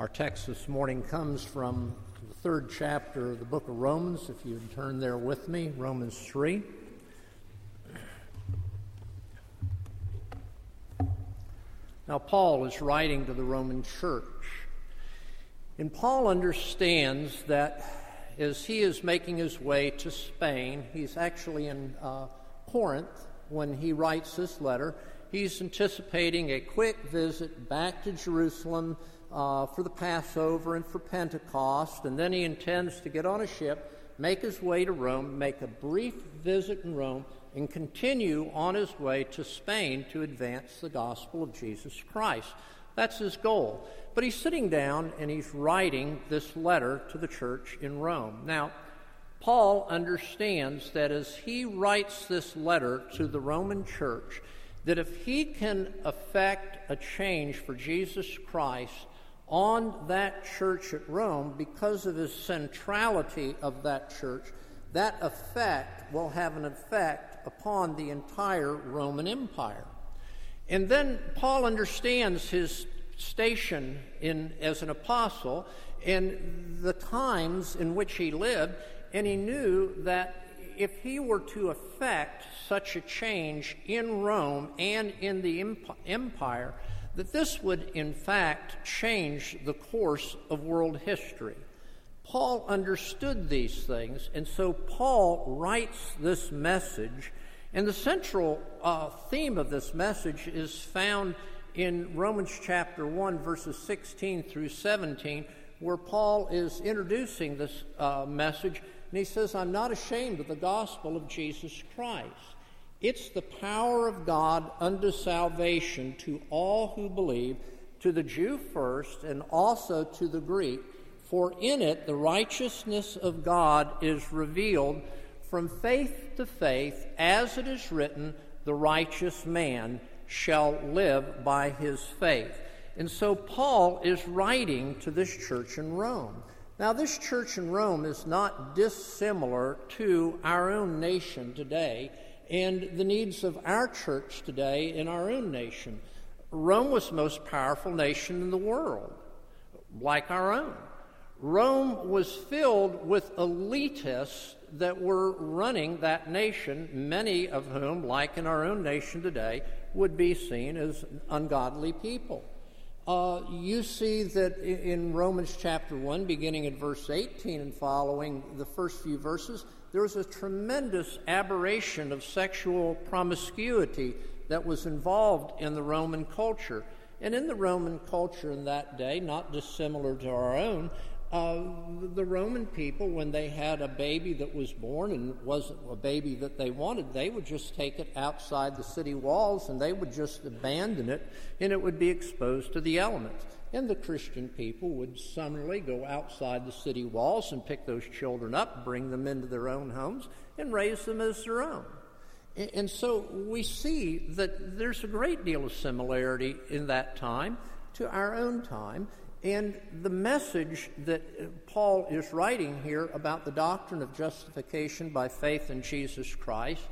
Our text this morning comes from the third chapter of the book of Romans. If you would turn there with me, Romans 3. Now, Paul is writing to the Roman church. And Paul understands that as he is making his way to Spain, he's actually in uh, Corinth when he writes this letter. He's anticipating a quick visit back to Jerusalem uh, for the Passover and for Pentecost, and then he intends to get on a ship, make his way to Rome, make a brief visit in Rome, and continue on his way to Spain to advance the gospel of Jesus Christ. That's his goal. But he's sitting down and he's writing this letter to the church in Rome. Now, Paul understands that as he writes this letter to the Roman church, that if he can effect a change for Jesus Christ on that church at Rome because of his centrality of that church, that effect will have an effect upon the entire Roman Empire. And then Paul understands his station in, as an apostle and the times in which he lived, and he knew that if he were to effect such a change in Rome and in the empire, that this would in fact change the course of world history. Paul understood these things, and so Paul writes this message. And the central uh, theme of this message is found in Romans chapter 1, verses 16 through 17, where Paul is introducing this uh, message. And he says, I'm not ashamed of the gospel of Jesus Christ. It's the power of God unto salvation to all who believe, to the Jew first, and also to the Greek. For in it the righteousness of God is revealed from faith to faith, as it is written, the righteous man shall live by his faith. And so Paul is writing to this church in Rome. Now, this church in Rome is not dissimilar to our own nation today and the needs of our church today in our own nation. Rome was the most powerful nation in the world, like our own. Rome was filled with elitists that were running that nation, many of whom, like in our own nation today, would be seen as ungodly people. Uh, you see that in Romans chapter 1, beginning at verse 18 and following the first few verses, there was a tremendous aberration of sexual promiscuity that was involved in the Roman culture. And in the Roman culture in that day, not dissimilar to our own, uh, the Roman people, when they had a baby that was born and wasn't a baby that they wanted, they would just take it outside the city walls and they would just abandon it and it would be exposed to the elements. And the Christian people would summarily go outside the city walls and pick those children up, bring them into their own homes, and raise them as their own. And so we see that there's a great deal of similarity in that time to our own time. And the message that uh, Paul is writing here about the doctrine of justification by faith in Jesus Christ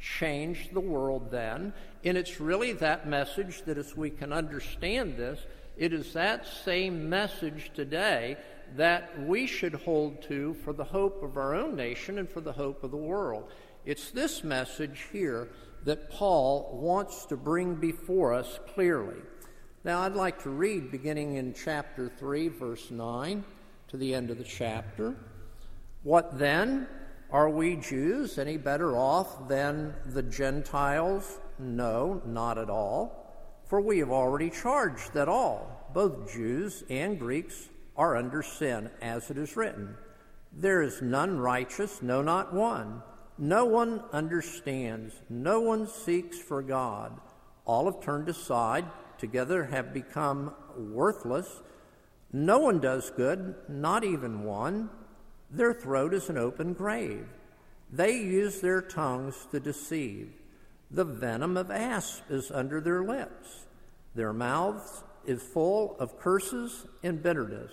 changed the world then. And it's really that message that, as we can understand this, it is that same message today that we should hold to for the hope of our own nation and for the hope of the world. It's this message here that Paul wants to bring before us clearly. Now, I'd like to read beginning in chapter 3, verse 9 to the end of the chapter. What then? Are we Jews any better off than the Gentiles? No, not at all. For we have already charged that all, both Jews and Greeks, are under sin, as it is written. There is none righteous, no, not one. No one understands, no one seeks for God. All have turned aside, together have become worthless. No one does good, not even one. Their throat is an open grave. They use their tongues to deceive. The venom of asp is under their lips. Their mouths is full of curses and bitterness.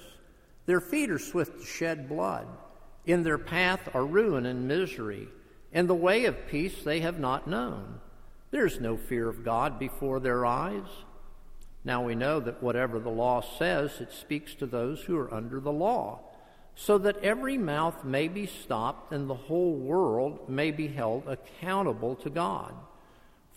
Their feet are swift to shed blood. In their path are ruin and misery, and the way of peace they have not known. There is no fear of God before their eyes. Now we know that whatever the law says, it speaks to those who are under the law, so that every mouth may be stopped and the whole world may be held accountable to God.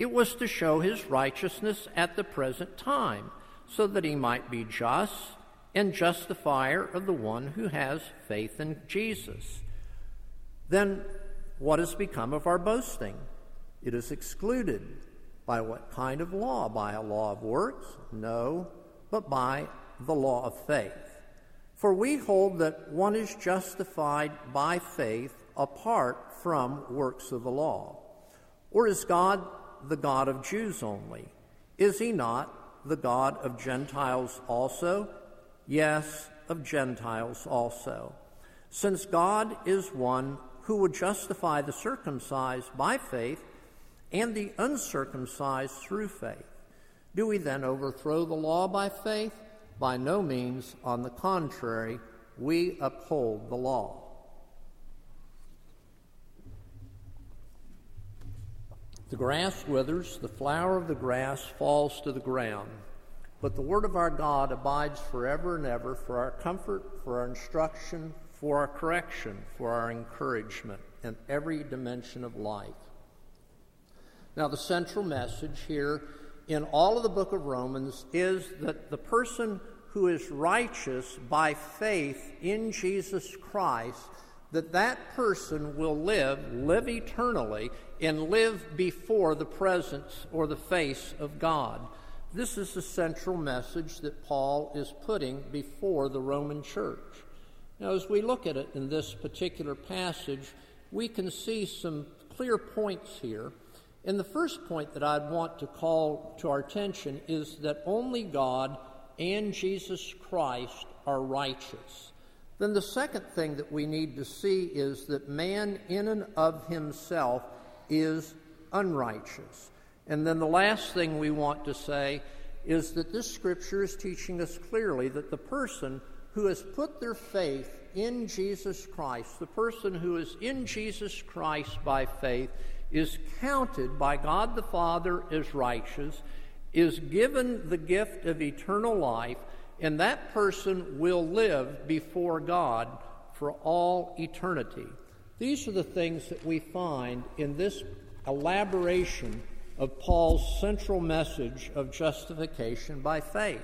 It was to show his righteousness at the present time, so that he might be just and justifier of the one who has faith in Jesus. Then what has become of our boasting? It is excluded. By what kind of law? By a law of works? No, but by the law of faith. For we hold that one is justified by faith apart from works of the law. Or is God the God of Jews only? Is he not the God of Gentiles also? Yes, of Gentiles also. Since God is one who would justify the circumcised by faith and the uncircumcised through faith, do we then overthrow the law by faith? By no means, on the contrary, we uphold the law. The grass withers, the flower of the grass falls to the ground, but the word of our God abides forever and ever for our comfort, for our instruction, for our correction, for our encouragement in every dimension of life. Now, the central message here in all of the book of Romans is that the person who is righteous by faith in Jesus Christ, that that person will live, live eternally, and live before the presence or the face of God. This is the central message that Paul is putting before the Roman church. Now, as we look at it in this particular passage, we can see some clear points here. And the first point that I'd want to call to our attention is that only God and Jesus Christ are righteous. Then the second thing that we need to see is that man in and of himself is unrighteous. And then the last thing we want to say is that this scripture is teaching us clearly that the person who has put their faith in Jesus Christ, the person who is in Jesus Christ by faith, is counted by God the Father as righteous is given the gift of eternal life, and that person will live before God for all eternity. These are the things that we find in this elaboration of Paul's central message of justification by faith.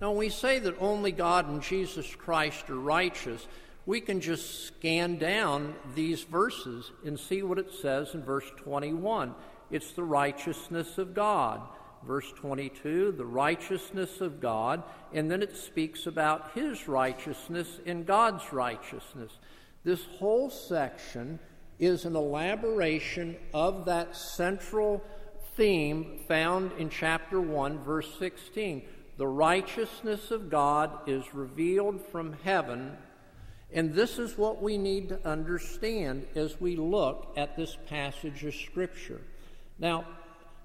Now, when we say that only God and Jesus Christ are righteous, we can just scan down these verses and see what it says in verse 21. It's the righteousness of God. Verse 22, the righteousness of God, and then it speaks about His righteousness and God's righteousness. This whole section is an elaboration of that central theme found in chapter 1, verse 16. The righteousness of God is revealed from heaven, and this is what we need to understand as we look at this passage of Scripture. Now,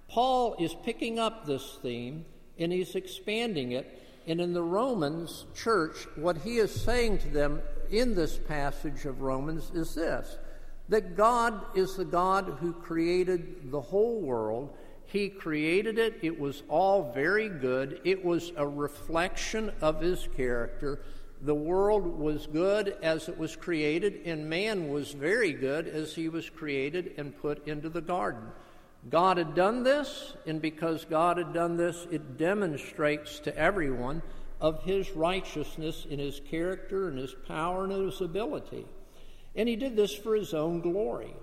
Paul is picking up this theme and he's expanding it. And in the Romans church, what he is saying to them in this passage of Romans is this that God is the God who created the whole world. He created it, it was all very good, it was a reflection of his character. The world was good as it was created, and man was very good as he was created and put into the garden. God had done this, and because God had done this, it demonstrates to everyone of his righteousness in his character and his power and his ability. And he did this for his own glory.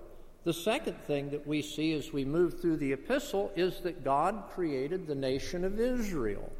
The second thing that we see as we move through the epistle is that God created the nation of Israel.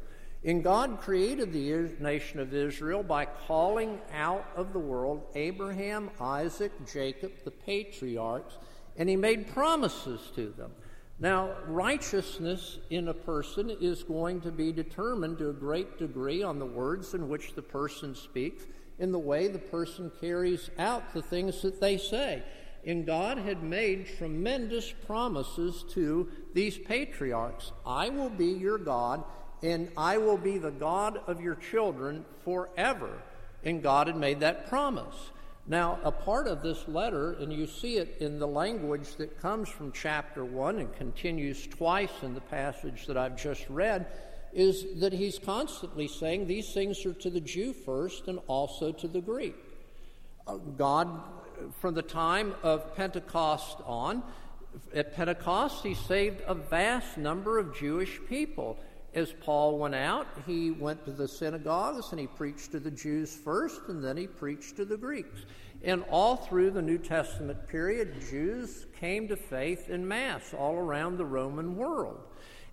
And God created the nation of Israel by calling out of the world Abraham, Isaac, Jacob, the patriarchs, and he made promises to them. Now, righteousness in a person is going to be determined to a great degree on the words in which the person speaks, in the way the person carries out the things that they say. And God had made tremendous promises to these patriarchs I will be your God, and I will be the God of your children forever. And God had made that promise. Now, a part of this letter, and you see it in the language that comes from chapter 1 and continues twice in the passage that I've just read, is that he's constantly saying these things are to the Jew first and also to the Greek. Uh, God, from the time of Pentecost on, at Pentecost, he saved a vast number of Jewish people as Paul went out, he went to the synagogues and he preached to the Jews first, and then he preached to the Greeks. And all through the New Testament period, Jews came to faith in mass all around the Roman world.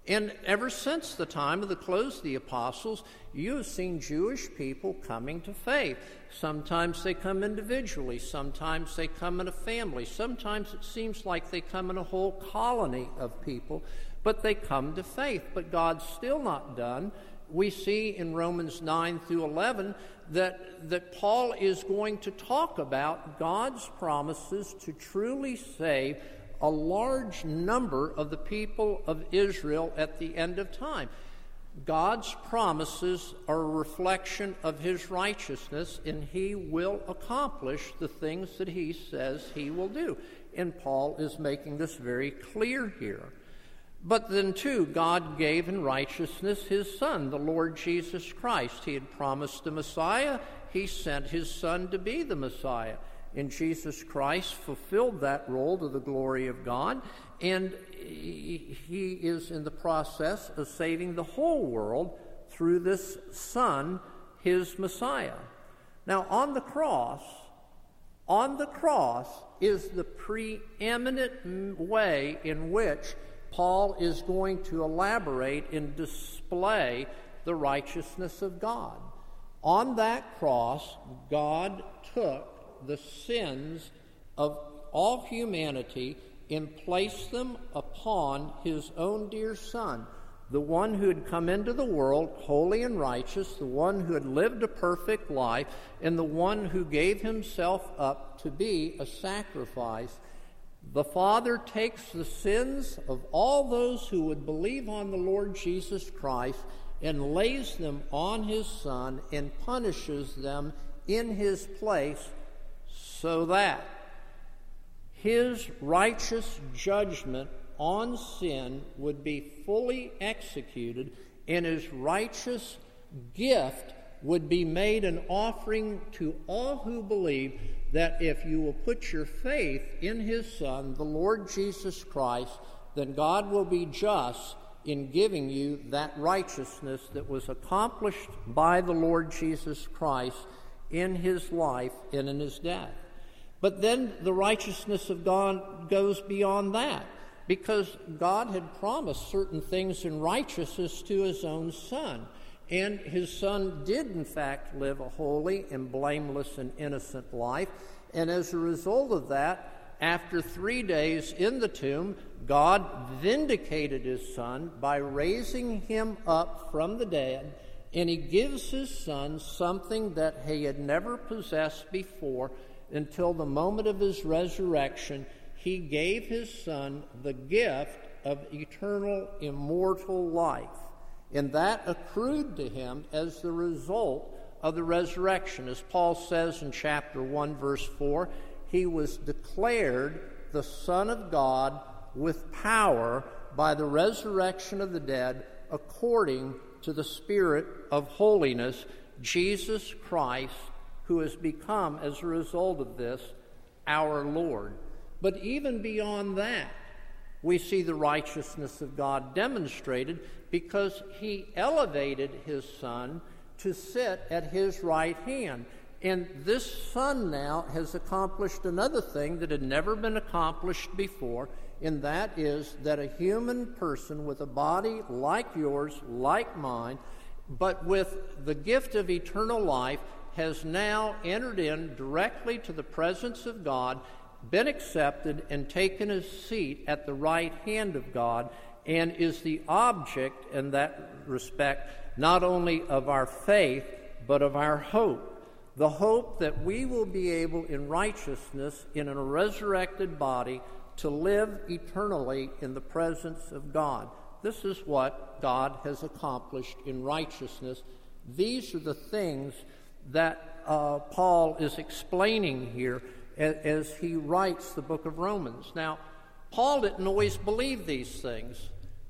And ever since the time of the close of the apostles, you have seen Jewish people coming to faith. Sometimes they come individually, sometimes they come in a family, sometimes it seems like they come in a whole colony of people but they come to faith. But God's still not done. We see in Romans 9 through 11 that, that Paul is going to talk about God's promises to truly save a large number of the people of Israel at the end of time. God's promises are a reflection of his righteousness, and he will accomplish the things that he says he will do. And Paul is making this very clear here. But then, too, God gave in righteousness his Son, the Lord Jesus Christ. He had promised the Messiah, he sent his Son to be the Messiah. And Jesus Christ fulfilled that role to the glory of God, and he is in the process of saving the whole world through this Son, his Messiah. Now, on the cross, on the cross is the preeminent way in which Paul is going to elaborate and display the righteousness of God. On that cross, God took the sins of all humanity and placed them upon his own dear Son, the one who had come into the world holy and righteous, the one who had lived a perfect life, and the one who gave himself up to be a sacrifice the Father takes the sins of all those who would believe on the Lord Jesus Christ and lays them on his Son and punishes them in his place so that his righteous judgment on sin would be fully executed and his righteous gift would be made an offering to all who believe that if you will put your faith in his Son, the Lord Jesus Christ, then God will be just in giving you that righteousness that was accomplished by the Lord Jesus Christ in his life and in his death. But then the righteousness of God goes beyond that because God had promised certain things in righteousness to his own Son. And his son did, in fact, live a holy and blameless and innocent life. And as a result of that, after three days in the tomb, God vindicated his son by raising him up from the dead. And he gives his son something that he had never possessed before until the moment of his resurrection. He gave his son the gift of eternal, immortal life. And that accrued to him as the result of the resurrection. As Paul says in chapter 1, verse 4, he was declared the Son of God with power by the resurrection of the dead according to the Spirit of holiness, Jesus Christ, who has become, as a result of this, our Lord. But even beyond that, we see the righteousness of God demonstrated because he elevated his son to sit at his right hand. And this Son now has accomplished another thing that had never been accomplished before, and that is that a human person with a body like yours, like mine, but with the gift of eternal life, has now entered in directly to the presence of God, been accepted, and taken a seat at the right hand of God, and is the object in that respect not only of our faith, but of our hope. The hope that we will be able in righteousness, in a resurrected body, to live eternally in the presence of God. This is what God has accomplished in righteousness. These are the things that uh, Paul is explaining here as, he writes the book of Romans. Now, Paul didn't always believe these things.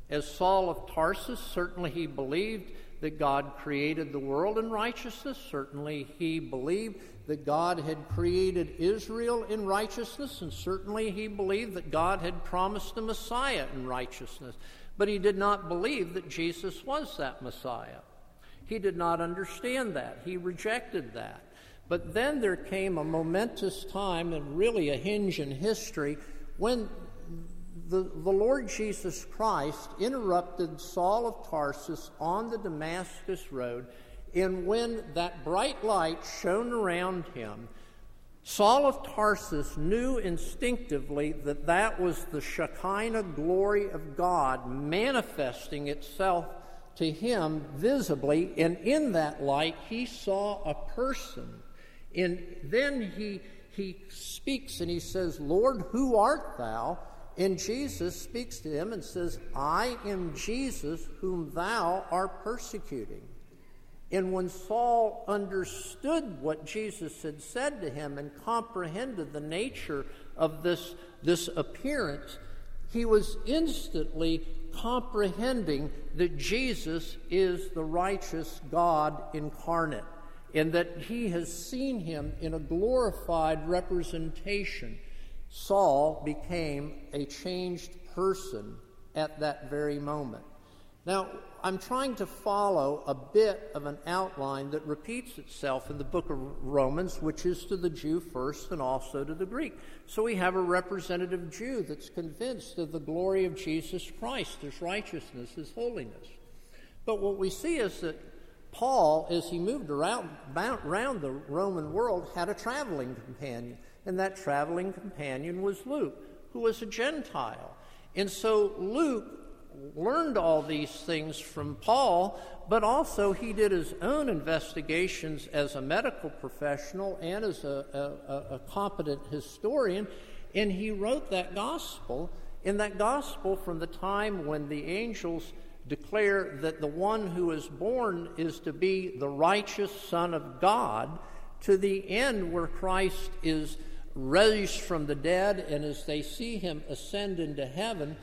As Saul of Tarsus, certainly he believed that God created the world in righteousness. Certainly he believed that God had created Israel in righteousness, and certainly he believed that God had promised the Messiah in righteousness. But he did not believe that Jesus was that Messiah. He did not understand that. He rejected that. But then there came a momentous time and really a hinge in history when the, the Lord Jesus Christ interrupted Saul of Tarsus on the Damascus Road, and when that bright light shone around him, Saul of Tarsus knew instinctively that that was the Shekinah glory of God manifesting itself to him visibly, and in that light he saw a person. And then he, he speaks and he says, Lord, who art thou? And Jesus speaks to him and says, I am Jesus whom thou art persecuting. And when Saul understood what Jesus had said to him and comprehended the nature of this, this appearance, he was instantly comprehending that Jesus is the righteous God incarnate and that he has seen him in a glorified representation Saul became a changed person at that very moment. Now, I'm trying to follow a bit of an outline that repeats itself in the book of Romans, which is to the Jew first and also to the Greek. So we have a representative Jew that's convinced of the glory of Jesus Christ, his righteousness, his holiness. But what we see is that Paul, as he moved around, around the Roman world, had a traveling companion and that traveling companion was Luke, who was a Gentile. And so Luke learned all these things from Paul, but also he did his own investigations as a medical professional and as a, a, a competent historian, and he wrote that gospel. In that gospel, from the time when the angels declare that the one who is born is to be the righteous Son of God, to the end where Christ is raised from the dead, and as they see him ascend into heaven,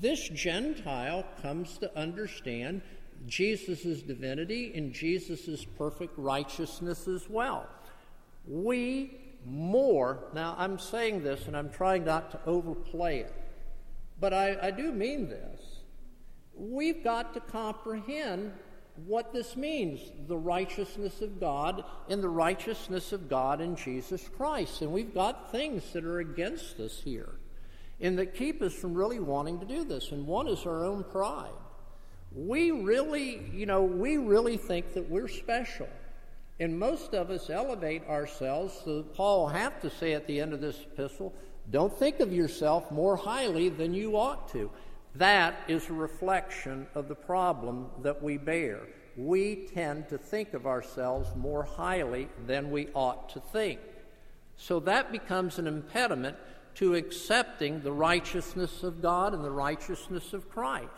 this Gentile comes to understand Jesus' divinity and Jesus' perfect righteousness as well. We more, now I'm saying this and I'm trying not to overplay it, but I, I do mean this. We've got to comprehend what this means the righteousness of God and the righteousness of God in Jesus Christ. And we've got things that are against us here and that keep us from really wanting to do this. And one is our own pride. We really, you know, we really think that we're special. And most of us elevate ourselves. So Paul have to say at the end of this epistle, don't think of yourself more highly than you ought to. That is a reflection of the problem that we bear. We tend to think of ourselves more highly than we ought to think. So that becomes an impediment to accepting the righteousness of God and the righteousness of Christ.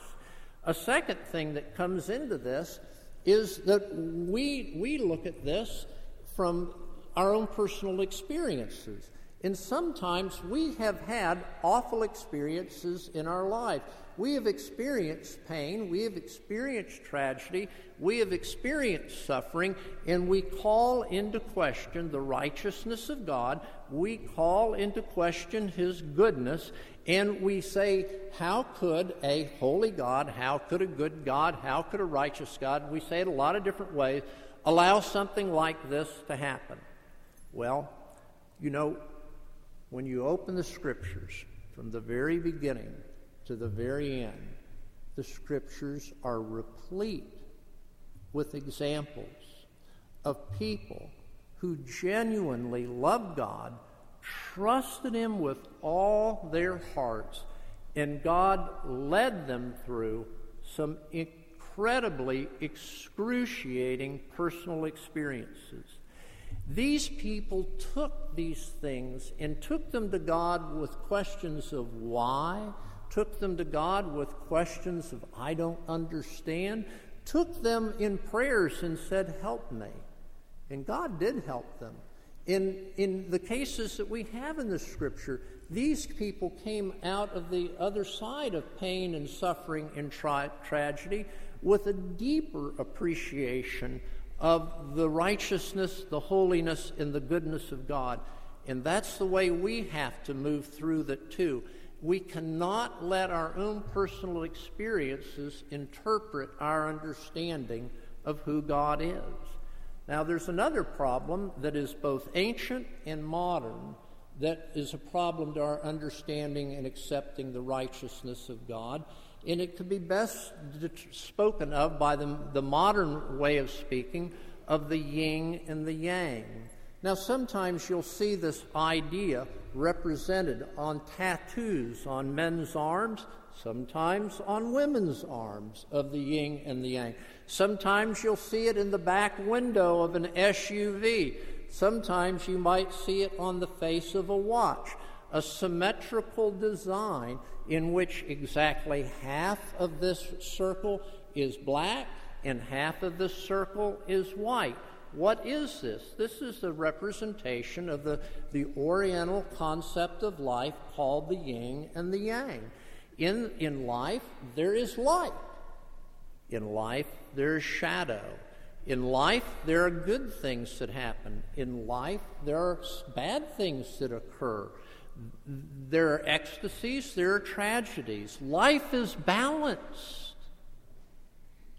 A second thing that comes into this is that we, we look at this from our own personal experiences. And sometimes we have had awful experiences in our life. We have experienced pain, we have experienced tragedy, we have experienced suffering, and we call into question the righteousness of God. We call into question His goodness, and we say, How could a holy God, how could a good God, how could a righteous God, we say it a lot of different ways, allow something like this to happen? Well, you know, when you open the scriptures from the very beginning to the very end, the scriptures are replete with examples of people who genuinely loved God, trusted Him with all their hearts, and God led them through some incredibly excruciating personal experiences. These people took these things and took them to God with questions of why, took them to God with questions of I don't understand, took them in prayers and said, Help me. And God did help them. In, in the cases that we have in the scripture, these people came out of the other side of pain and suffering and tra- tragedy with a deeper appreciation of the righteousness, the holiness, and the goodness of God. And that's the way we have to move through that too. We cannot let our own personal experiences interpret our understanding of who God is. Now, there's another problem that is both ancient and modern that is a problem to our understanding and accepting the righteousness of God. And it could be best spoken of by the, the modern way of speaking of the yin and the yang. Now, sometimes you'll see this idea represented on tattoos on men's arms, sometimes on women's arms of the yin and the yang. Sometimes you'll see it in the back window of an SUV. Sometimes you might see it on the face of a watch. A symmetrical design in which exactly half of this circle is black and half of this circle is white. What is this? This is the representation of the, the Oriental concept of life called the yin and the yang. In, in life, there is light. In life, there is shadow. In life, there are good things that happen. In life, there are bad things that occur. There are ecstasies, there are tragedies. Life is balanced.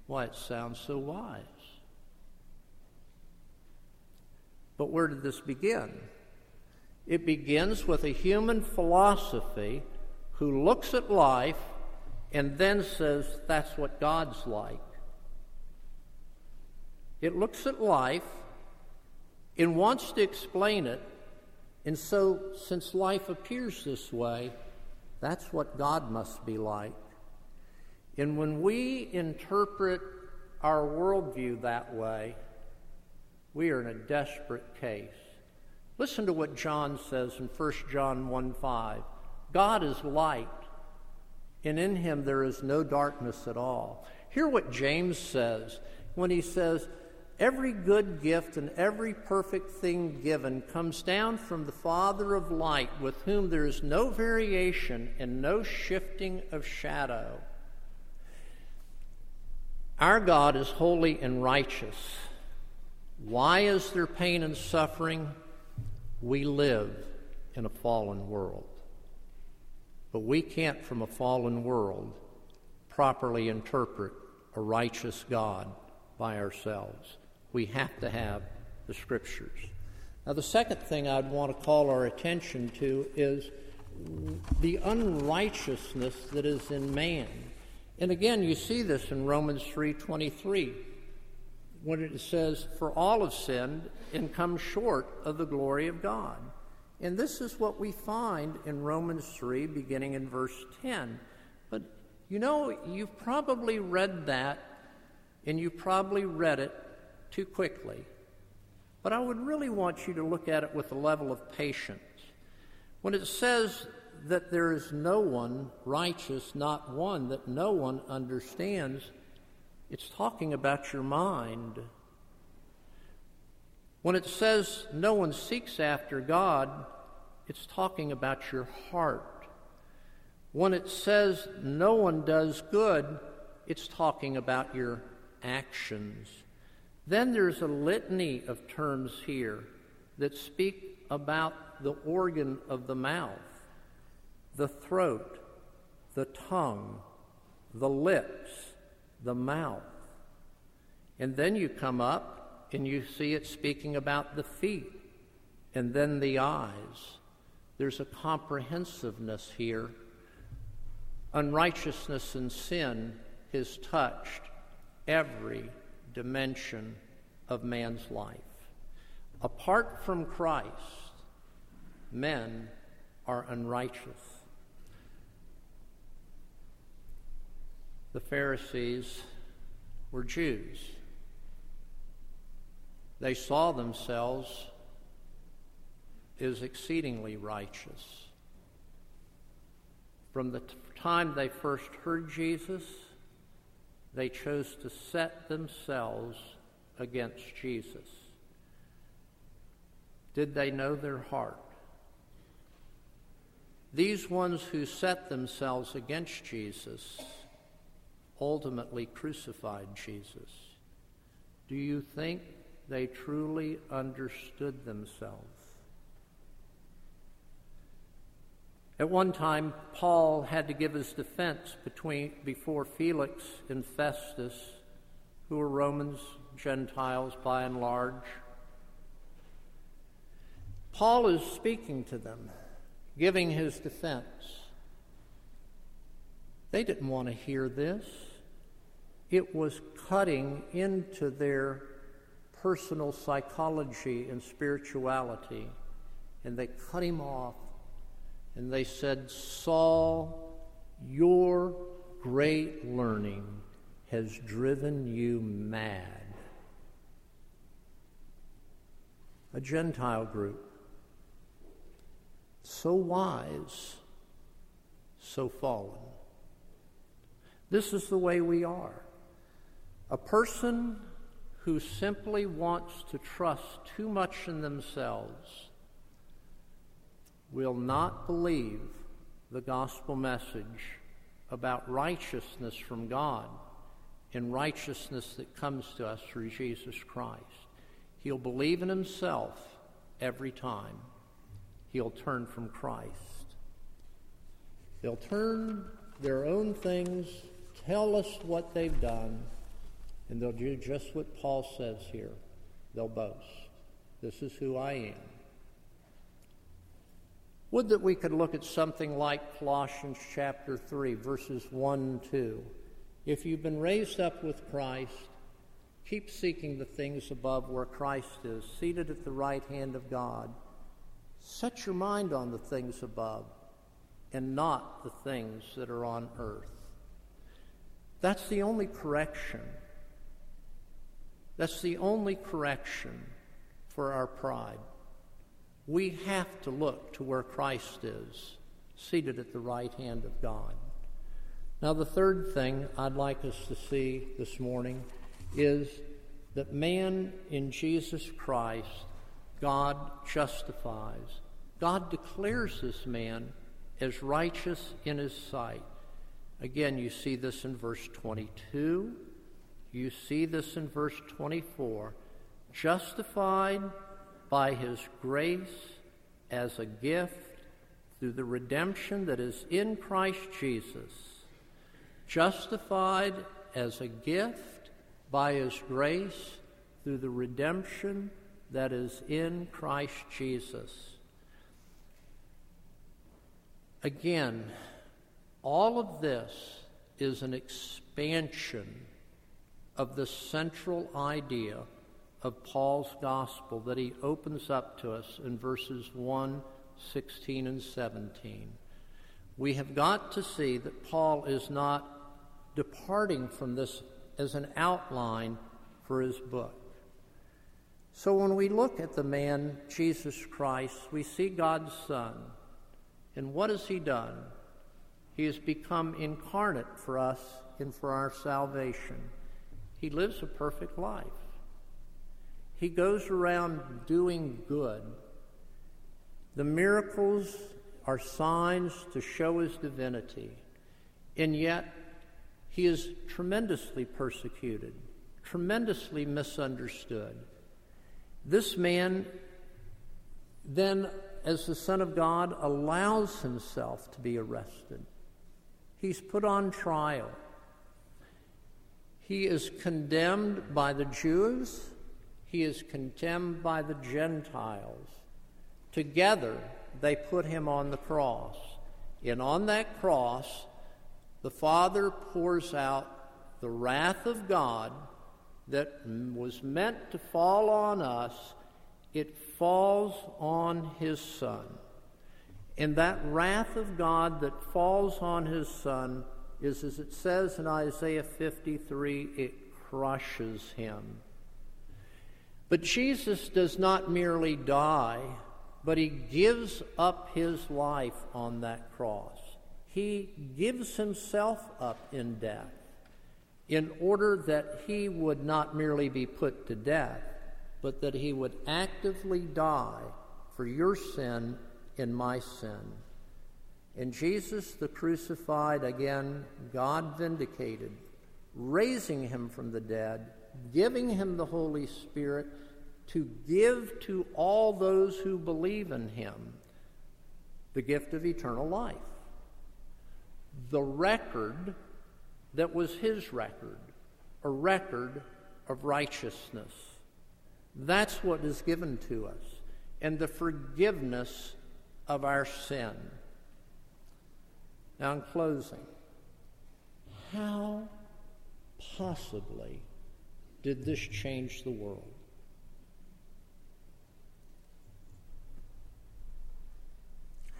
Why, it sounds so wise. But where did this begin? It begins with a human philosophy who looks at life and then says, that's what God's like. It looks at life and wants to explain it, and so, since life appears this way, that's what God must be like. And when we interpret our worldview that way, we are in a desperate case. Listen to what John says in 1 John 1 5. God is light, and in him there is no darkness at all. Hear what James says when he says, Every good gift and every perfect thing given comes down from the Father of light, with whom there is no variation and no shifting of shadow. Our God is holy and righteous. Why is there pain and suffering? We live in a fallen world. But we can't, from a fallen world, properly interpret a righteous God by ourselves. We have to have the scriptures. Now, the second thing I'd want to call our attention to is the unrighteousness that is in man. And again, you see this in Romans 3:23 when it says, For all have sinned and come short of the glory of God. And this is what we find in Romans 3, beginning in verse 10. But you know, you've probably read that, and you probably read it too quickly. But I would really want you to look at it with a level of patience. When it says that there is no one righteous, not one, that no one understands, it's talking about your mind. When it says no one seeks after God, it's talking about your heart. When it says no one does good, it's talking about your actions. Then there's a litany of terms here that speak about the organ of the mouth, the throat, the tongue, the lips, the mouth. And then you come up and you see it speaking about the feet and then the eyes. There's a comprehensiveness here. Unrighteousness and sin has touched every dimension of man's life. Apart from Christ, men are unrighteous. The Pharisees were Jews. They saw themselves as exceedingly righteous. From the time they first heard Jesus, they chose to set themselves against Jesus. Did they know their heart? These ones who set themselves against Jesus ultimately crucified Jesus. Do you think they truly understood themselves? At one time, Paul had to give his defense between, before Felix and Festus, who were Romans, Gentiles by and large. Paul is speaking to them, giving his defense. They didn't want to hear this. It was cutting into their personal psychology and spirituality, and they cut him off and they said, Saul, your great learning has driven you mad. A Gentile group, so wise, so fallen. This is the way we are. A person who simply wants to trust too much in themselves will not believe the gospel message about righteousness from God and righteousness that comes to us through Jesus Christ. He'll believe in himself every time. He'll turn from Christ. They'll turn their own things, tell us what they've done, and they'll do just what Paul says here. They'll boast. This is who I am. Would that we could look at something like Colossians chapter 3, verses 1 and 2. If you've been raised up with Christ, keep seeking the things above where Christ is, seated at the right hand of God. Set your mind on the things above and not the things that are on earth. That's the only correction. That's the only correction for our pride we have to look to where Christ is, seated at the right hand of God. Now, the third thing I'd like us to see this morning is that man in Jesus Christ, God justifies. God declares this man as righteous in his sight. Again, you see this in verse 22. You see this in verse 24. Justified by his grace as a gift through the redemption that is in Christ Jesus, justified as a gift by his grace through the redemption that is in Christ Jesus. Again, all of this is an expansion of the central idea of Paul's gospel that he opens up to us in verses 1, 16, and 17. We have got to see that Paul is not departing from this as an outline for his book. So when we look at the man, Jesus Christ, we see God's Son. And what has he done? He has become incarnate for us and for our salvation. He lives a perfect life. He goes around doing good. The miracles are signs to show his divinity, and yet he is tremendously persecuted, tremendously misunderstood. This man, then, as the Son of God, allows himself to be arrested. He's put on trial. He is condemned by the Jews he is condemned by the Gentiles. Together, they put him on the cross. And on that cross, the Father pours out the wrath of God that was meant to fall on us, it falls on his Son. And that wrath of God that falls on his Son is, as it says in Isaiah 53, it crushes him. But Jesus does not merely die, but he gives up his life on that cross. He gives himself up in death in order that he would not merely be put to death, but that he would actively die for your sin and my sin. And Jesus, the crucified, again, God vindicated, raising him from the dead giving him the Holy Spirit to give to all those who believe in him the gift of eternal life. The record that was his record, a record of righteousness. That's what is given to us, and the forgiveness of our sin. Now, in closing, how possibly did this change the world?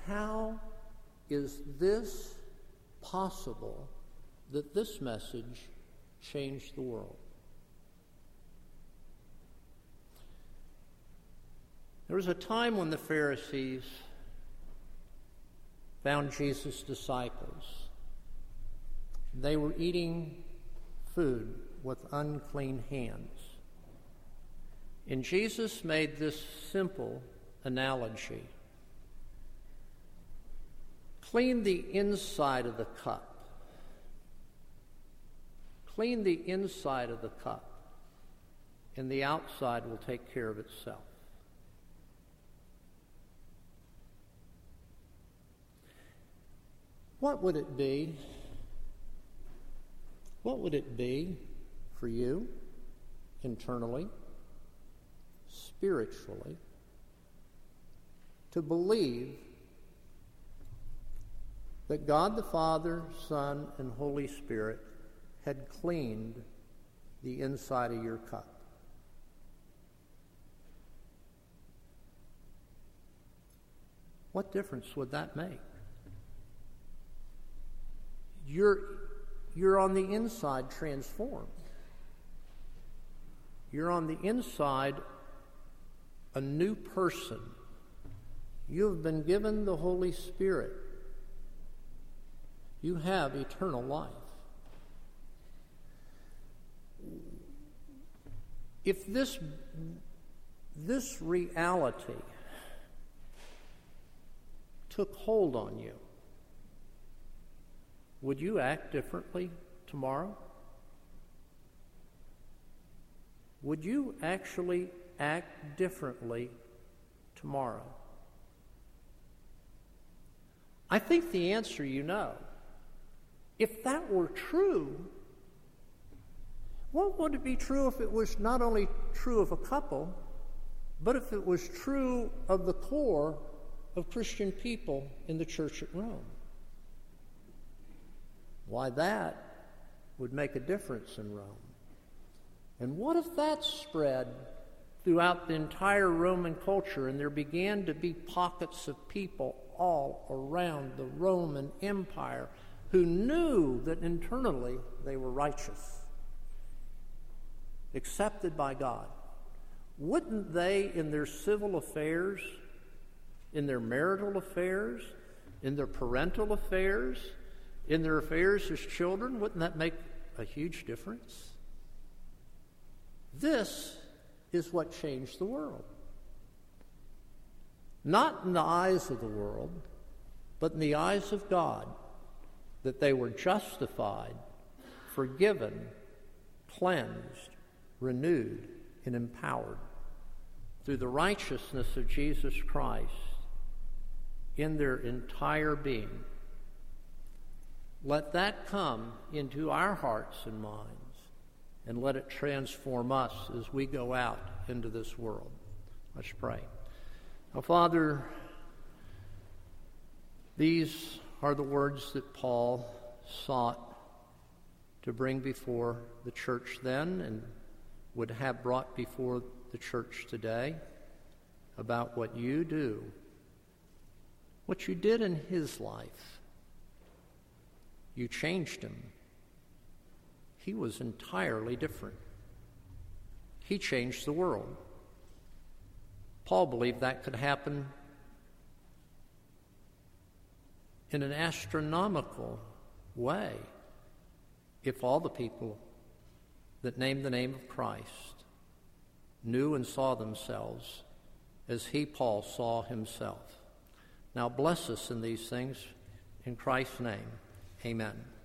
How is this possible that this message changed the world? There was a time when the Pharisees found Jesus' disciples. They were eating food with unclean hands. And Jesus made this simple analogy clean the inside of the cup. Clean the inside of the cup, and the outside will take care of itself. What would it be? What would it be for you internally, spiritually, to believe that God the Father, Son, and Holy Spirit had cleaned the inside of your cup. What difference would that make? You're, you're on the inside transformed. You're on the inside a new person. You have been given the Holy Spirit. You have eternal life. If this, this reality took hold on you, would you act differently tomorrow? would you actually act differently tomorrow? I think the answer you know. If that were true, what would it be true if it was not only true of a couple, but if it was true of the core of Christian people in the church at Rome? Why, that would make a difference in Rome. And what if that spread throughout the entire Roman culture and there began to be pockets of people all around the Roman Empire who knew that internally they were righteous, accepted by God? Wouldn't they, in their civil affairs, in their marital affairs, in their parental affairs, in their affairs as children, wouldn't that make a huge difference? This is what changed the world. Not in the eyes of the world, but in the eyes of God, that they were justified, forgiven, cleansed, renewed, and empowered through the righteousness of Jesus Christ in their entire being. Let that come into our hearts and minds and let it transform us as we go out into this world. Let's pray. Now, Father, these are the words that Paul sought to bring before the church then and would have brought before the church today about what you do, what you did in his life. You changed him. He was entirely different. He changed the world. Paul believed that could happen in an astronomical way if all the people that named the name of Christ knew and saw themselves as he, Paul, saw himself. Now bless us in these things. In Christ's name, amen.